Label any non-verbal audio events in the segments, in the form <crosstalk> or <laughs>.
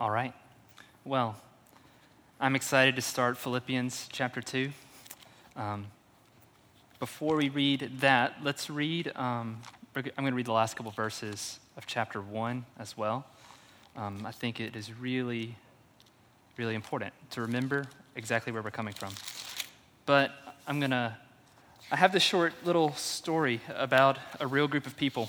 All right. Well, I'm excited to start Philippians chapter 2. Um, before we read that, let's read, um, I'm going to read the last couple verses of chapter 1 as well. Um, I think it is really, really important to remember exactly where we're coming from. But I'm going to, I have this short little story about a real group of people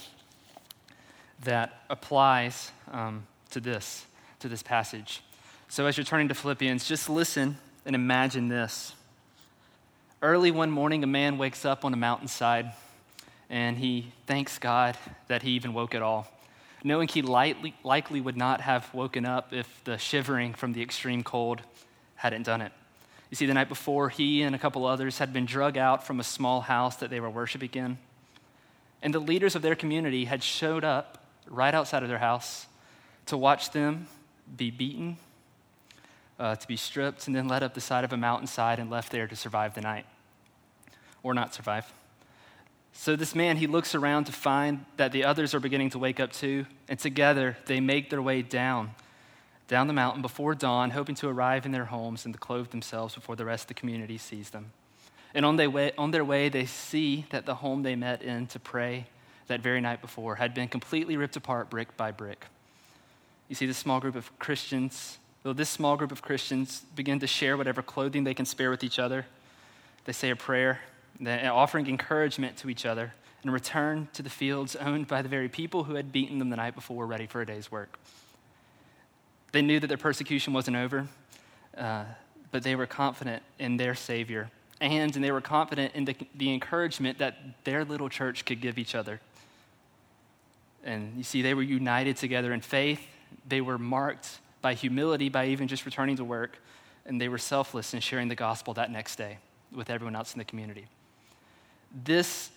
that applies um, to this to this passage. So, as you're turning to Philippians, just listen and imagine this. Early one morning, a man wakes up on a mountainside and he thanks God that he even woke at all, knowing he lightly, likely would not have woken up if the shivering from the extreme cold hadn't done it. You see, the night before, he and a couple others had been drug out from a small house that they were worshiping in. And the leaders of their community had showed up right outside of their house to watch them be beaten, uh, to be stripped, and then led up the side of a mountainside and left there to survive the night or not survive. So, this man, he looks around to find that the others are beginning to wake up too, and together they make their way down, down the mountain before dawn, hoping to arrive in their homes and to clothe themselves before the rest of the community sees them. And on their way, on their way they see that the home they met in to pray that very night before had been completely ripped apart brick by brick. You see, this small group of Christians, though this small group of Christians begin to share whatever clothing they can spare with each other. They say a prayer, offering encouragement to each other, and return to the fields owned by the very people who had beaten them the night before, ready for a day's work. They knew that their persecution wasn't over, uh, but they were confident in their Savior, and, and they were confident in the, the encouragement that their little church could give each other. And you see, they were united together in faith they were marked by humility by even just returning to work, and they were selfless in sharing the gospel that next day with everyone else in the community. This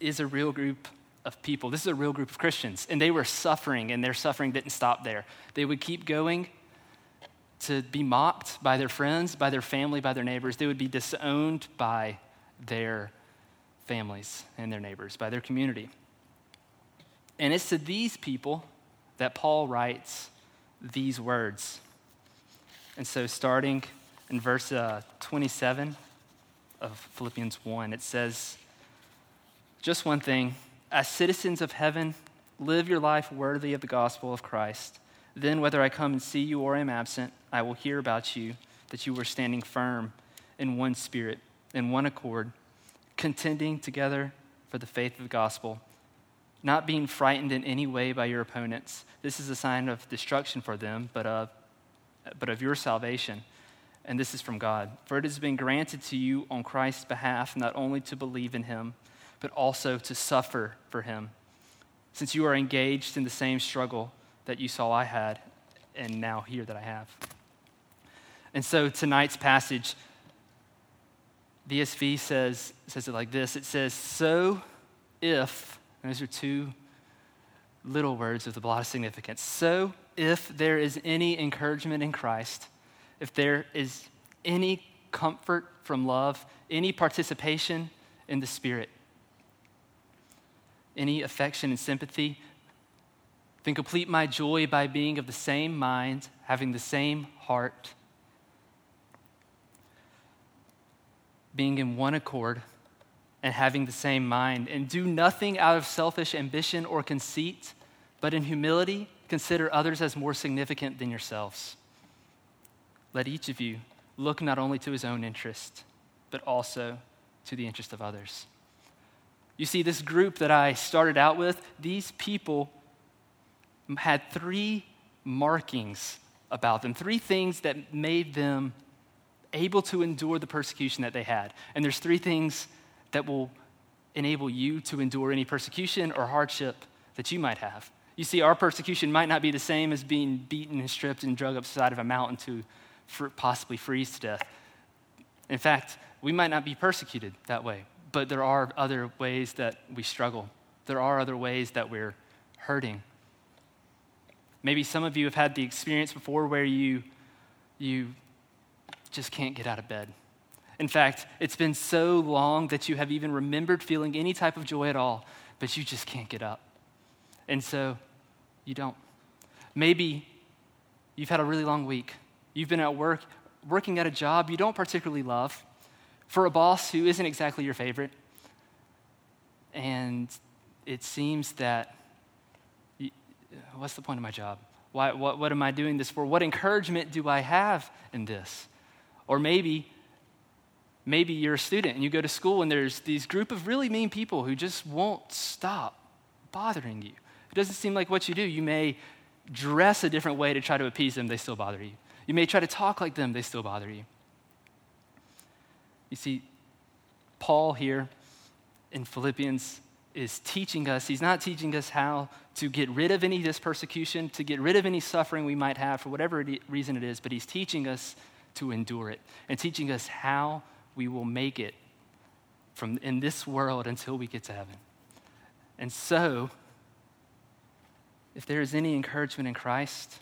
is a real group of people. This is a real group of Christians, and they were suffering, and their suffering didn't stop there. They would keep going to be mocked by their friends, by their family, by their neighbors. They would be disowned by their families and their neighbors, by their community. And it's to these people that Paul writes these words. And so, starting in verse uh, 27 of Philippians 1, it says, Just one thing, as citizens of heaven, live your life worthy of the gospel of Christ. Then, whether I come and see you or am absent, I will hear about you, that you were standing firm in one spirit, in one accord, contending together for the faith of the gospel not being frightened in any way by your opponents. This is a sign of destruction for them, but of, but of your salvation. And this is from God. For it has been granted to you on Christ's behalf not only to believe in him, but also to suffer for him, since you are engaged in the same struggle that you saw I had and now hear that I have. And so tonight's passage, the says, says it like this it says, So if and those are two little words with a lot of significance. So, if there is any encouragement in Christ, if there is any comfort from love, any participation in the Spirit, any affection and sympathy, then complete my joy by being of the same mind, having the same heart, being in one accord and having the same mind. And do nothing out of selfish ambition or conceit, but in humility, consider others as more significant than yourselves. Let each of you look not only to his own interest, but also to the interest of others. You see, this group that I started out with, these people had three markings about them, three things that made them able to endure the persecution that they had. And there's three things that will enable you to endure any persecution or hardship that you might have. You see, our persecution might not be the same as being beaten and stripped and drug up the side of a mountain to possibly freeze to death. In fact, we might not be persecuted that way, but there are other ways that we struggle. There are other ways that we're hurting. Maybe some of you have had the experience before where you, you just can't get out of bed in fact, it's been so long that you have even remembered feeling any type of joy at all, but you just can't get up. And so you don't. Maybe You've had a really long week. You've been at work, working at a job you don't particularly love, for a boss who isn't exactly your favorite. And it seems that, you, uh, what's the point of my job? Why, what, what am I doing this for? What encouragement do I have in this? Or maybe, maybe you're a student and you go to school and there's these group of really mean people who just won't stop bothering you. It doesn't seem like what you do. You may dress a different way to try to appease them, they still bother you. You may try to talk like them, they still bother you. You see, Paul here in Philippians is teaching us, he's not teaching us how to get rid of any of this persecution, to get rid of any suffering we might have for whatever reason it is, but he's teaching us to endure it and teaching us how we will make it from in this world until we get to heaven. And so, if there is any encouragement in Christ,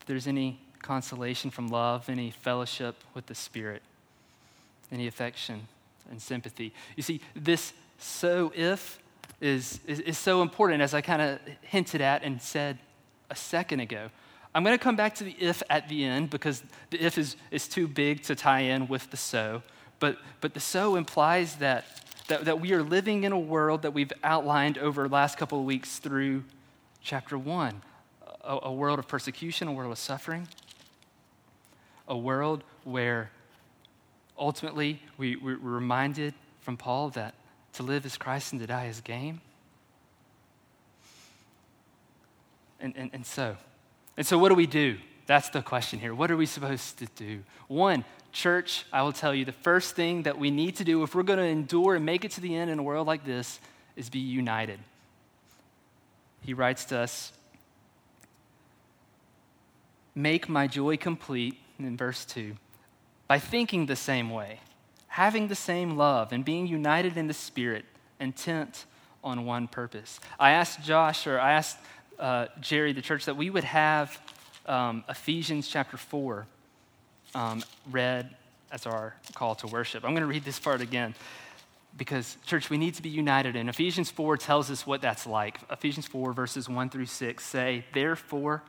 if there's any consolation from love, any fellowship with the Spirit, any affection and sympathy. You see, this so if is, is, is so important, as I kind of hinted at and said a second ago. I'm going to come back to the if at the end because the if is, is too big to tie in with the so. But, but the so implies that that, that we are living in a world that we've outlined over the last couple of weeks through chapter 1 a, a world of persecution, a world of suffering, a world where ultimately we, we're reminded from Paul that to live is Christ and to die is gain. And, and, and so, and so what do we do? That's the question here. What are we supposed to do? One, Church, I will tell you the first thing that we need to do if we're going to endure and make it to the end in a world like this is be united. He writes to us Make my joy complete, in verse 2, by thinking the same way, having the same love, and being united in the Spirit, intent on one purpose. I asked Josh, or I asked uh, Jerry, the church, that we would have um, Ephesians chapter 4 um, read as our call to worship. I'm going to read this part again because, church, we need to be united. And Ephesians 4 tells us what that's like. Ephesians 4, verses 1 through 6 say, Therefore,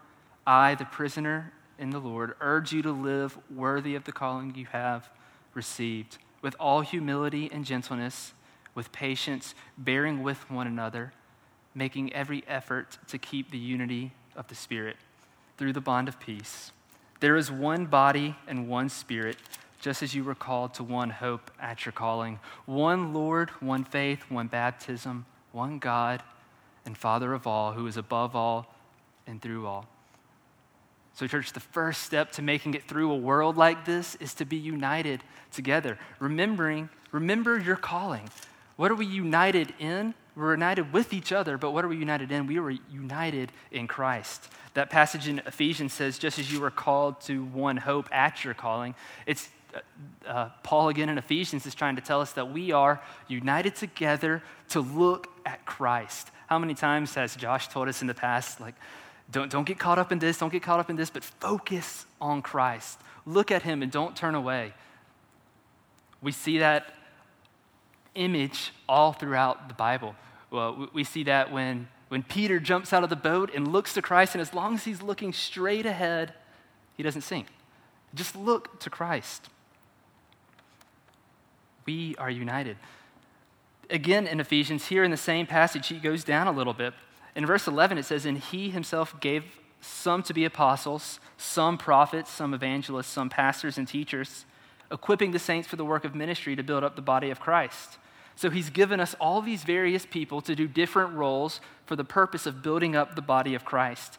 I, the prisoner in the Lord, urge you to live worthy of the calling you have received, with all humility and gentleness, with patience, bearing with one another, making every effort to keep the unity of the Spirit through the bond of peace. There is one body and one spirit, just as you were called to one hope at your calling. One Lord, one faith, one baptism, one God and Father of all, who is above all and through all. So, church, the first step to making it through a world like this is to be united together. Remembering, remember your calling. What are we united in? We're united with each other, but what are we united in? We were united in Christ. That passage in Ephesians says, just as you were called to one hope at your calling, it's uh, uh, Paul again in Ephesians is trying to tell us that we are united together to look at Christ. How many times has Josh told us in the past, like, don't, don't get caught up in this, don't get caught up in this, but focus on Christ. Look at him and don't turn away. We see that image all throughout the Bible. Well, we see that when, when Peter jumps out of the boat and looks to Christ, and as long as he's looking straight ahead, he doesn't sink. Just look to Christ. We are united. Again, in Ephesians, here in the same passage, he goes down a little bit. In verse 11, it says, And he himself gave some to be apostles, some prophets, some evangelists, some pastors and teachers, equipping the saints for the work of ministry to build up the body of Christ so he's given us all these various people to do different roles for the purpose of building up the body of Christ,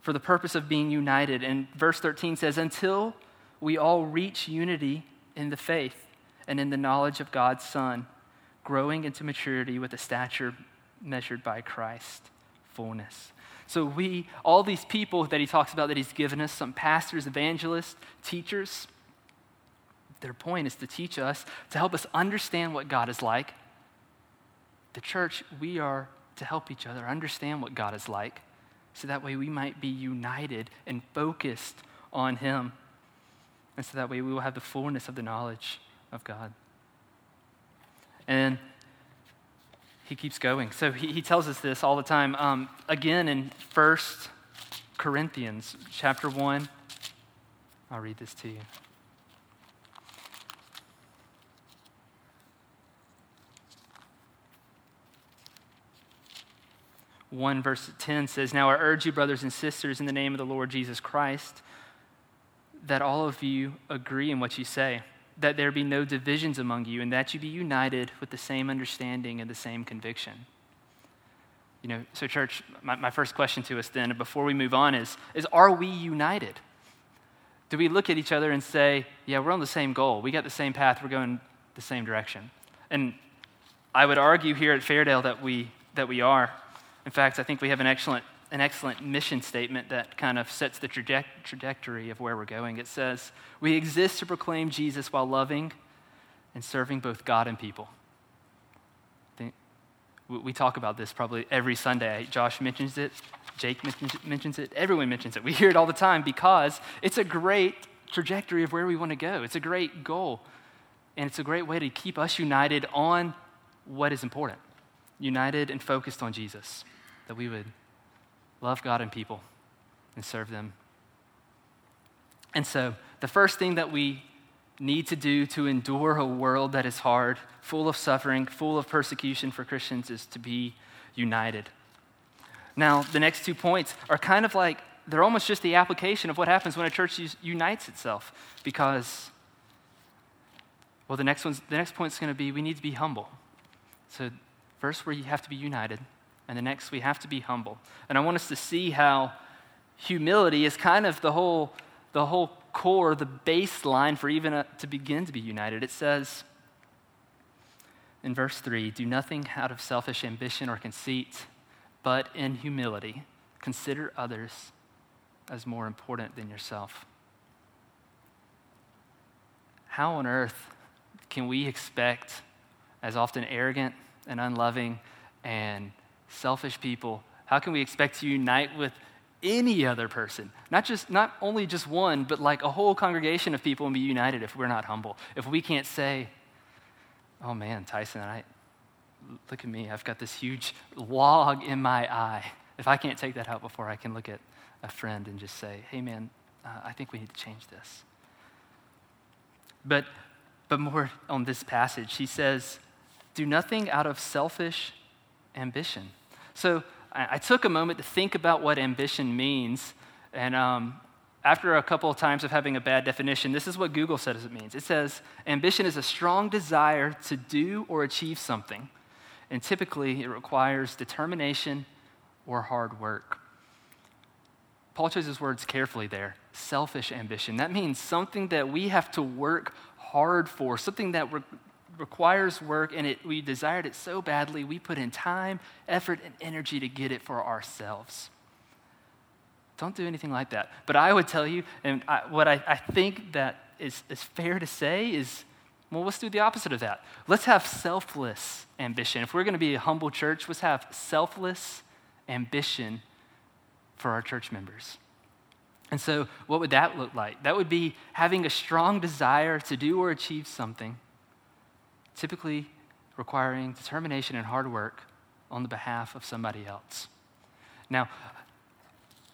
for the purpose of being united. And verse 13 says, Until we all reach unity in the faith and in the knowledge of God's Son, growing into maturity with a stature measured by Christ fullness. So we, all these people that he talks about that he's given us, some pastors, evangelists, teachers, their point is to teach us, to help us understand what God is like. The church, we are to help each other understand what God is like, so that way we might be united and focused on Him. And so that way we will have the fullness of the knowledge of God. And he keeps going. So he, he tells us this all the time. Um, again, in First Corinthians chapter 1. I'll read this to you. 1 verse 10 says, Now I urge you, brothers and sisters, in the name of the Lord Jesus Christ, that all of you agree in what you say, that there be no divisions among you, and that you be united with the same understanding and the same conviction. You know, so church, my, my first question to us then, before we move on, is, is are we united? Do we look at each other and say, yeah, we're on the same goal, we got the same path, we're going the same direction? And I would argue here at Fairdale that we, that we are. In fact, I think we have an excellent, an excellent mission statement that kind of sets the traje- trajectory of where we're going. It says, We exist to proclaim Jesus while loving and serving both God and people. We talk about this probably every Sunday. Josh mentions it, Jake mentions it, everyone mentions it. We hear it all the time because it's a great trajectory of where we want to go. It's a great goal, and it's a great way to keep us united on what is important, united and focused on Jesus that we would love God and people and serve them. And so, the first thing that we need to do to endure a world that is hard, full of suffering, full of persecution for Christians, is to be united. Now, the next two points are kind of like they're almost just the application of what happens when a church unites itself because well the next one's the next point's going to be we need to be humble so first we have to be united and the next, we have to be humble. And I want us to see how humility is kind of the whole, the whole core, the baseline for even a, to begin to be united. It says in verse 3 Do nothing out of selfish ambition or conceit, but in humility consider others as more important than yourself. How on earth can we expect, as often arrogant and unloving and selfish people, how can we expect to unite with any other person? Not just not only just one, but like a whole congregation of people and be united if we're not humble. If we can't say, "Oh man, Tyson, I look at me. I've got this huge log in my eye." If I can't take that out before I can look at a friend and just say, "Hey man, uh, I think we need to change this." But but more on this passage, he says, "Do nothing out of selfish ambition." So I, took a moment to think about what ambition means. And um, after a couple of times of having a bad definition, this is what Google says it means. It says, ambition is a strong desire to do or achieve something. And typically, it requires determination or hard work. Paul chooses words carefully there selfish ambition. That means something that we have to work hard for, something that requires work and it, we desired it so badly, we put in time, effort, and energy to get it for ourselves. Don't do anything like that. But I would tell you, and I, what I, I think that is, is fair to say is, well, let's do the opposite of that. Let's have selfless ambition. If we're going to be a humble church, let's have selfless ambition for our church members. And so, what would that look like? That would be having a strong desire to do or achieve something typically requiring determination and hard work on the behalf of somebody else. Now,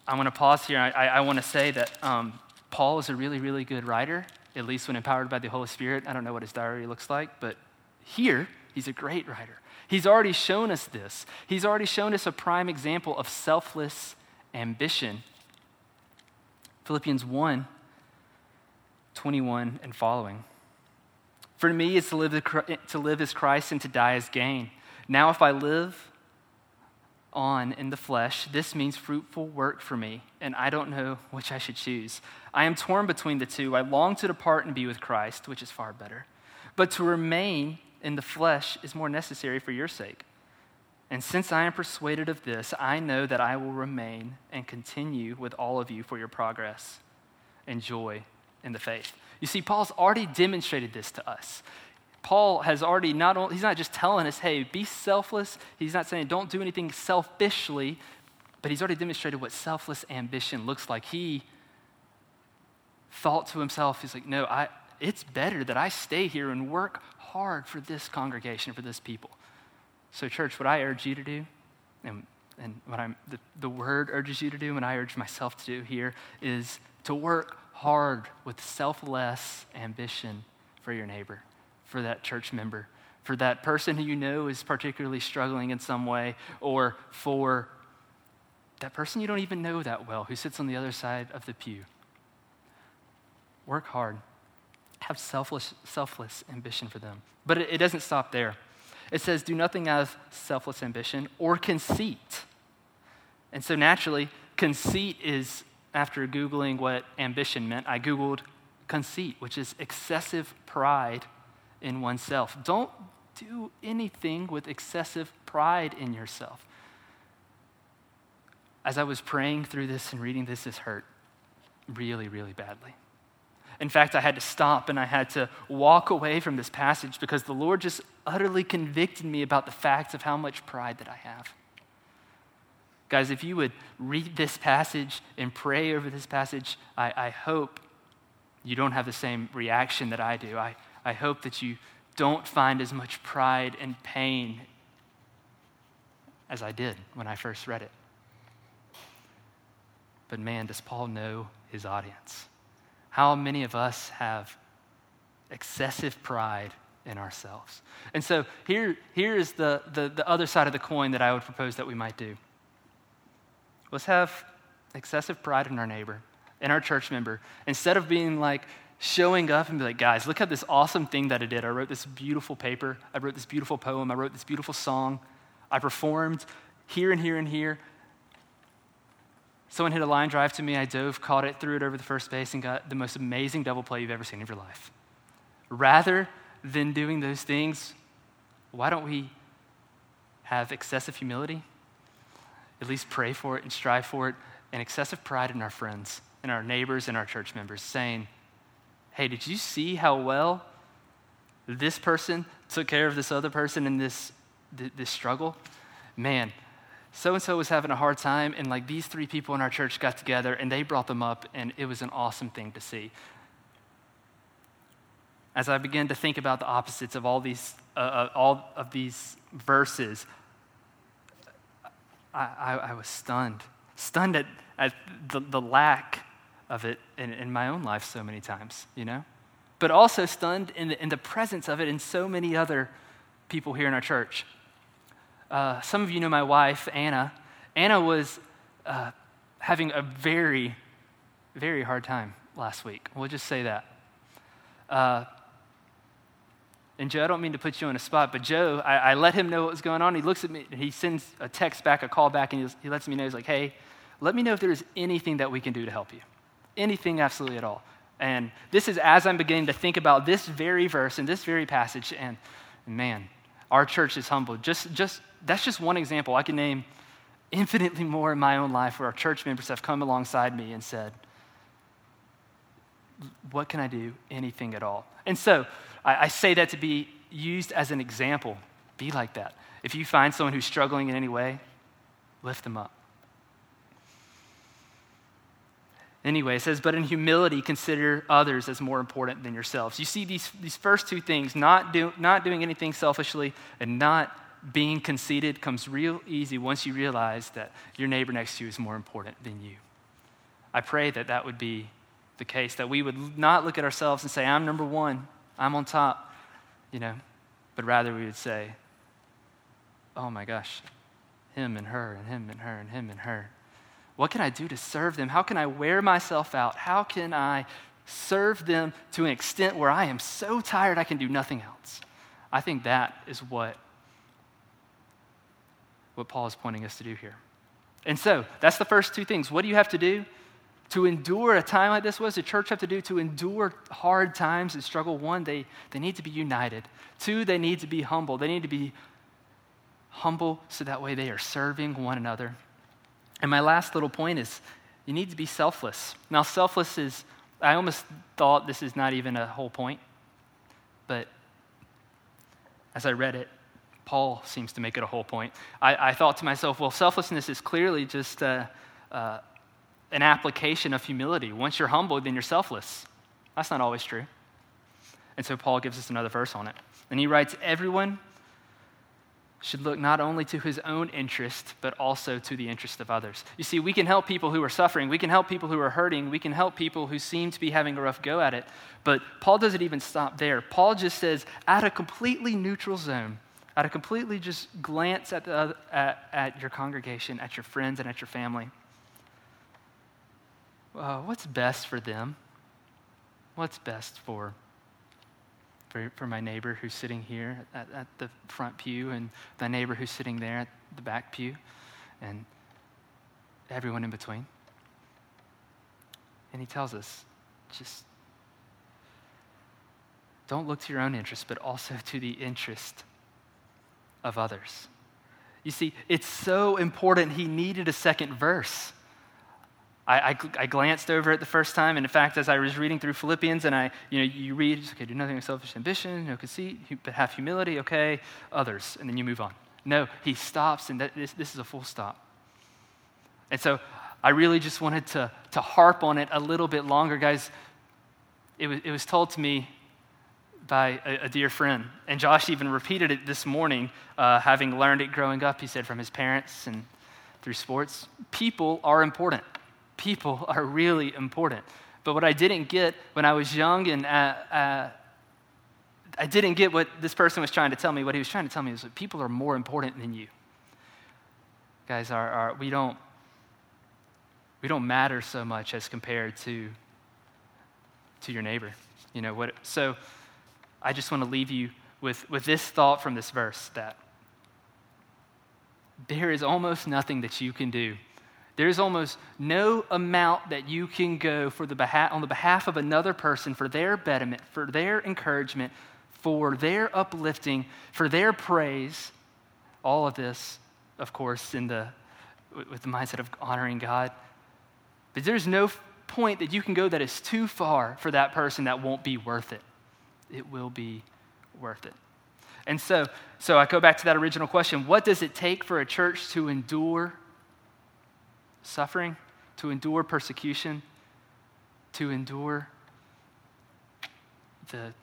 I want to pause here. I, I want to say that um, Paul is a really, really good writer, at least when empowered by the Holy Spirit. I don't know what his diary looks like, but here, he's a great writer. He's already shown us this. He's already shown us a prime example of selfless ambition. Philippians 1 21 and following. For me, it's to live, to live as Christ and to die as gain. Now, if I live on in the flesh, this means fruitful work for me, and I don't know which I should choose. I am torn between the two. I long to depart and be with Christ, which is far better. But to remain in the flesh is more necessary for your sake. And since I am persuaded of this, I know that I will remain and continue with all of you for your progress and joy in the faith. You see, Paul's already demonstrated this to us. Paul has already not only, he's not just telling us, hey, be selfless. He's not saying don't do anything selfishly, but he's already demonstrated what selfless ambition looks like. He thought to himself, he's like, no, I, it's better that I stay here and work hard for this congregation, for this people. So, church, what I urge you to do, and and what I'm, the, the word urges you to do, and I urge myself to do here, is to work hard with selfless ambition for your neighbor, for that church member, for that person who you know is particularly struggling in some way, or for that person you don't even know that well who sits on the other side of the pew. Work hard. Have selfless, selfless ambition for them. But it, it doesn't stop there. It says, do nothing out of selfless ambition or conceit. And so naturally, conceit is, after Googling what ambition meant, I Googled conceit, which is excessive pride in oneself. Don't do anything with excessive pride in yourself. As I was praying through this and reading this, this hurt really, really badly. In fact, I had to stop and I had to walk away from this passage because the Lord just utterly convicted me about the facts of how much pride that I have. Guys, if you would read this passage and pray over this passage, I, I hope you don't have the same reaction that I do. I, I hope that you don't find as much pride and pain as I did when I first read it. But man, does Paul know his audience? How many of us have excessive pride in ourselves? And so here, here is the, the, the other side of the coin that I would propose that we might do. Let's have excessive pride in our neighbor, in our church member, instead of being like, showing up and be like, guys, look at this awesome thing that I did. I wrote this beautiful paper. I wrote this beautiful poem. I wrote this beautiful song. I performed here and here and here. Someone hit a line drive to me. I dove, caught it, threw it over the first base, and got the most amazing double play you've ever seen in your life. Rather than doing those things, why don't we have excessive humility? At least pray for it and strive for it, and excessive pride in our friends, in our neighbors, and our church members, saying, hey, did you see how well this person took care of this other person in this, this struggle? Man, so and so was having a hard time, and like these three people in our church got together and they brought them up, and it was an awesome thing to see. As I began to think about the opposites of all these, uh, uh all of these verses, I, I, was stunned, stunned at, at the, the lack of it in, in my own life so many times, you know? But also stunned in the, in the presence of it in so many other people here in our church. Uh, some of you know my wife, Anna. Anna was uh, having a very, very hard time last week. We'll just say that. Uh, and Joe, I don't mean to put you on a spot, but Joe, I, I, let him know what was going on. He looks at me, he sends a text back, a call back, and he, he lets me know, he's like, hey, let me know if there's anything that we can do to help you anything absolutely at all. And this is as I'm beginning to think about this very verse and this very passage, and man, our church is humbled. Just, just that's just one example. I can name infinitely more in my own life where our church members have come alongside me and said, What can I do? Anything at all. And so I, I say that to be used as an example. Be like that. If you find someone who's struggling in any way, lift them up. Anyway, it says, but in humility, consider others as more important than yourselves. You see these, these first two things, not, do, not doing anything selfishly and not being conceited, comes real easy once you realize that your neighbor next to you is more important than you. I pray that that would be the case, that we would not look at ourselves and say, I'm number one, I'm on top, you know, but rather we would say, oh my gosh, him and her, and him and her, and him and her. What can I do to serve them? How can I wear myself out? How can I serve them to an extent where I am so tired I can do nothing else? I think that is what, what Paul is pointing us to do here. And so, that's the first two things. What do you have to do to endure a time like this? Does the church have to do to endure hard times and struggle? One, they, they need to be united. Two, they need to be humble. They need to be humble so that way they are serving one another. And my last little point is you need to be selfless. Now, selfless is, I almost thought this is not even a whole point, but as I read it, Paul seems to make it a whole point. I, I thought to myself, well, selflessness is clearly just uh, uh, an application of humility. Once you're humble, then you're selfless. That's not always true. And so Paul gives us another verse on it. And he writes, Everyone should look not only to his own interest, but also to the interest of others. You see, we can help people who are suffering, we can help people who are hurting, we can help people who seem to be having a rough go at it. But Paul doesn't even stop there. Paul just says, at a completely neutral zone, at a completely just glance at, the, at, at your congregation, at your friends, and at your family, uh, what's best for them? What's best for for, for my neighbor who's sitting here at, at the front pew and the neighbor who's sitting there at the back pew and everyone in between. And he tells us just don't look to your own interest, but also <laughs> to the interest of others. You see, it's so important he needed a second verse. I, I, I, glanced over it the first time, and in fact, as I was reading through Philippians, and I, you know, you read, okay, do nothing with selfish ambition, no conceit, but have humility, okay, others, and then you move on. No, he stops, and that, this, this is a full stop. And so I really just wanted to, to harp on it a little bit longer, guys. It was, it was told to me by a, a dear friend, and Josh even repeated it this morning, uh, having learned it growing up, he said, from his parents and through sports. People are important people <laughs> are really important. But what I didn't get when I was young and uh, uh, I didn't get what this person was trying to tell me. What he was trying to tell me was that people are more important than you. Guys, our, we, don't, we don't matter so much as compared to, to your neighbor. You know, what, so I just want to leave you with, with this thought from this verse that there is almost nothing that you can do there's almost no amount that you can go for the on the behalf of another person for their betterment, for their encouragement, for their uplifting, for their praise. All of this, of course, in the, with the mindset of honoring God. But there's no point that you can go that is too far for that person that won't be worth it. It will be worth it. And so, so I go back to that original question what does it take for a church to endure suffering, to endure persecution, to endure the,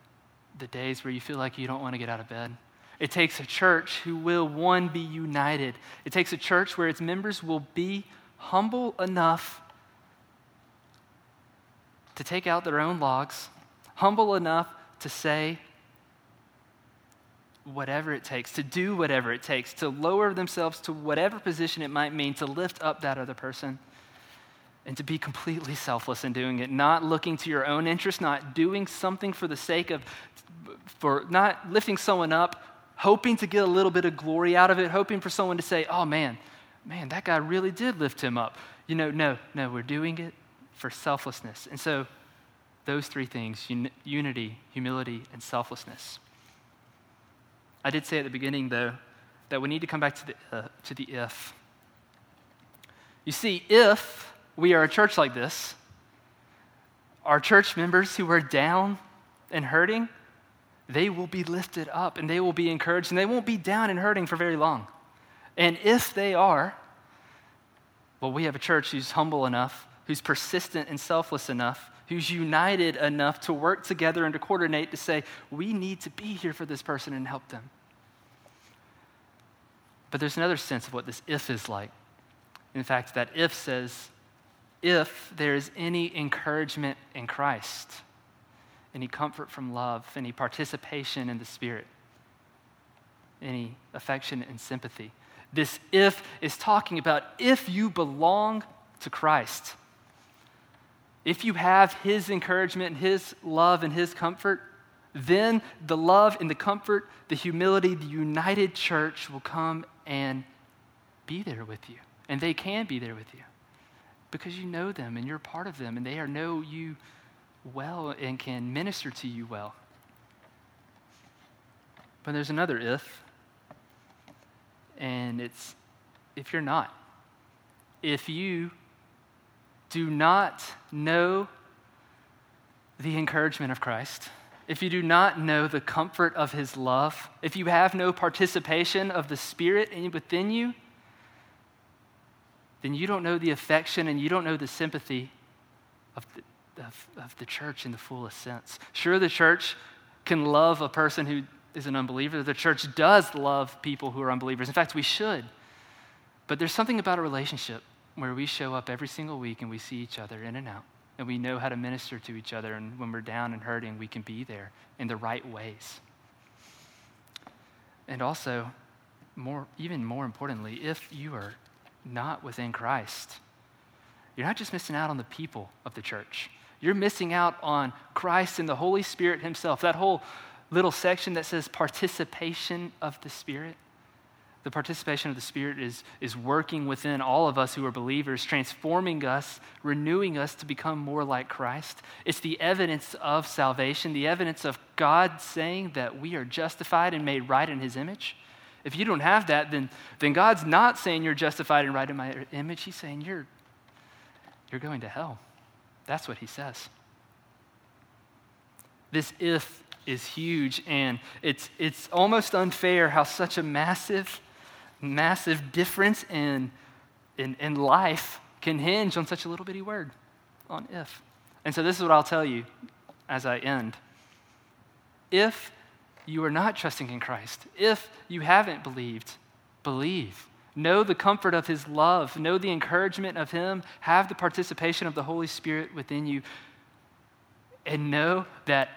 the days where you feel like you don't want to get out of bed. It takes a church who will, one, be united. It takes a church where its members will be humble enough to take out their own logs, humble enough to say, whatever it takes, to do whatever it takes, to lower themselves to whatever position it might mean, to lift up that other person, and to be completely selfless in doing it, not looking to your own interest, not doing something for the sake of, for not lifting someone up, hoping to get a little bit of glory out of it, hoping for someone to say, oh man, man, that guy really did lift him up. You know, no, no, we're doing it for selflessness. And so, those three things un- unity, humility, and selflessness. I did say at the beginning, though, that we need to come back to the, uh, to the if. You see, if we are a church like this, our church members who are down and hurting, they will be lifted up and they will be encouraged and they won't be down and hurting for very long. And if they are, well, we have a church who's humble enough, who's persistent and selfless enough, who's united enough to work together and to coordinate to say, we need to be here for this person and help them. But there's another sense of what this if is like. In fact, that if says, if there is any encouragement in Christ, any comfort from love, any participation in the Spirit, any affection and sympathy. This if is talking about if you belong to Christ. If you have His encouragement, and His love, and His comfort, then the love and the comfort, the humility, the united church will come and be there with you. And they can be there with you because you know them and you're part of them and they are know you well and can minister to you well. But there's another if, and it's if you're not. If you do not know the encouragement of Christ, if you do not know the comfort of his love, if you have no participation of the Spirit within you, then you don't know the affection and you don't know the sympathy of the, of, of the church in the fullest sense. Sure, the church can love a person who is an unbeliever. The church does love people who are unbelievers. In fact, we should. But there's something about a relationship where we show up every single week and we see each other in and out. And we know how to minister to each other. And when we're down and hurting, we can be there in the right ways. And also, more, even more importantly, if you are not within Christ, you're not just missing out on the people of the church. You're missing out on Christ and the Holy Spirit Himself. That whole little section that says participation of the Spirit. The participation of the Spirit is, is working within all of us who are believers, transforming us, renewing us to become more like Christ. It's the evidence of salvation, the evidence of God saying that we are justified and made right in His image. If you don't have that, then, then God's not saying you're justified and right in my image. He's saying you're, you're going to hell. That's what He says. This if is huge, and it's, it's almost unfair how such a massive massive difference in, in, in life can hinge on such a little bitty word, on if. And so this is what I'll tell you as I end. If you are not trusting in Christ, if you haven't believed, believe. Know the comfort of his love, know the encouragement of him, have the participation of the Holy Spirit within you, and know that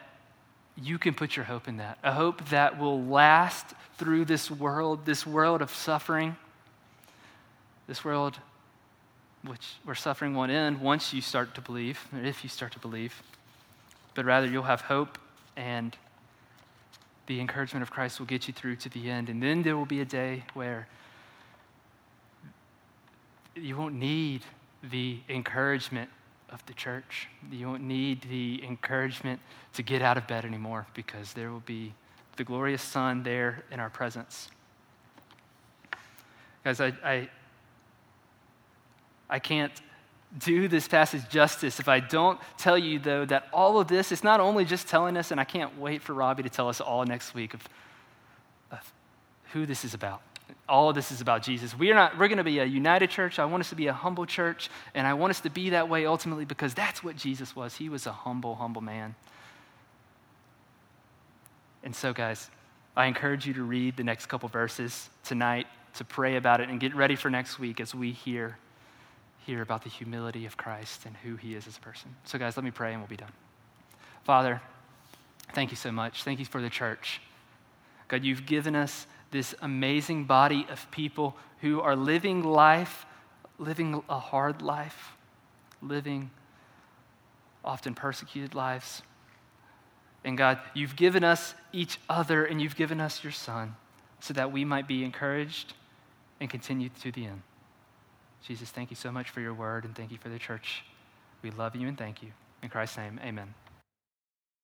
you can put your hope in that. A hope that will last through this world, this world of suffering, this world which where suffering won't end once you start to believe, or if you start to believe, but rather you'll have hope and the encouragement of Christ will get you through to the end. And then there will be a day where you won't need the encouragement of the church. You won't need the encouragement to get out of bed anymore because there will be the glorious Son there in our presence. Guys, I, I, I can't do this passage justice if I don't tell you, though, that all of this is not only just telling us, and I can't wait for Robbie to tell us all next week of, of who this is about all of this is about Jesus. We are not, we're going to be a united church. I want us to be a humble church, and I want us to be that way ultimately because that's what Jesus was. He was a humble, humble man. And so, guys, I encourage you to read the next couple verses tonight, to pray about it, and get ready for next week as we hear, hear about the humility of Christ and who he is as a person. So, guys, let me pray and we'll be done. Father, thank you so much. Thank you for the church. God, you've given us this amazing body of people who are living life, living a hard life, living often persecuted lives. And God, you've given us each other and you've given us your Son so that we might be encouraged and continue to the end. Jesus, thank you so much for your word and thank you for the church. We love you and thank you. In Christ's name, amen.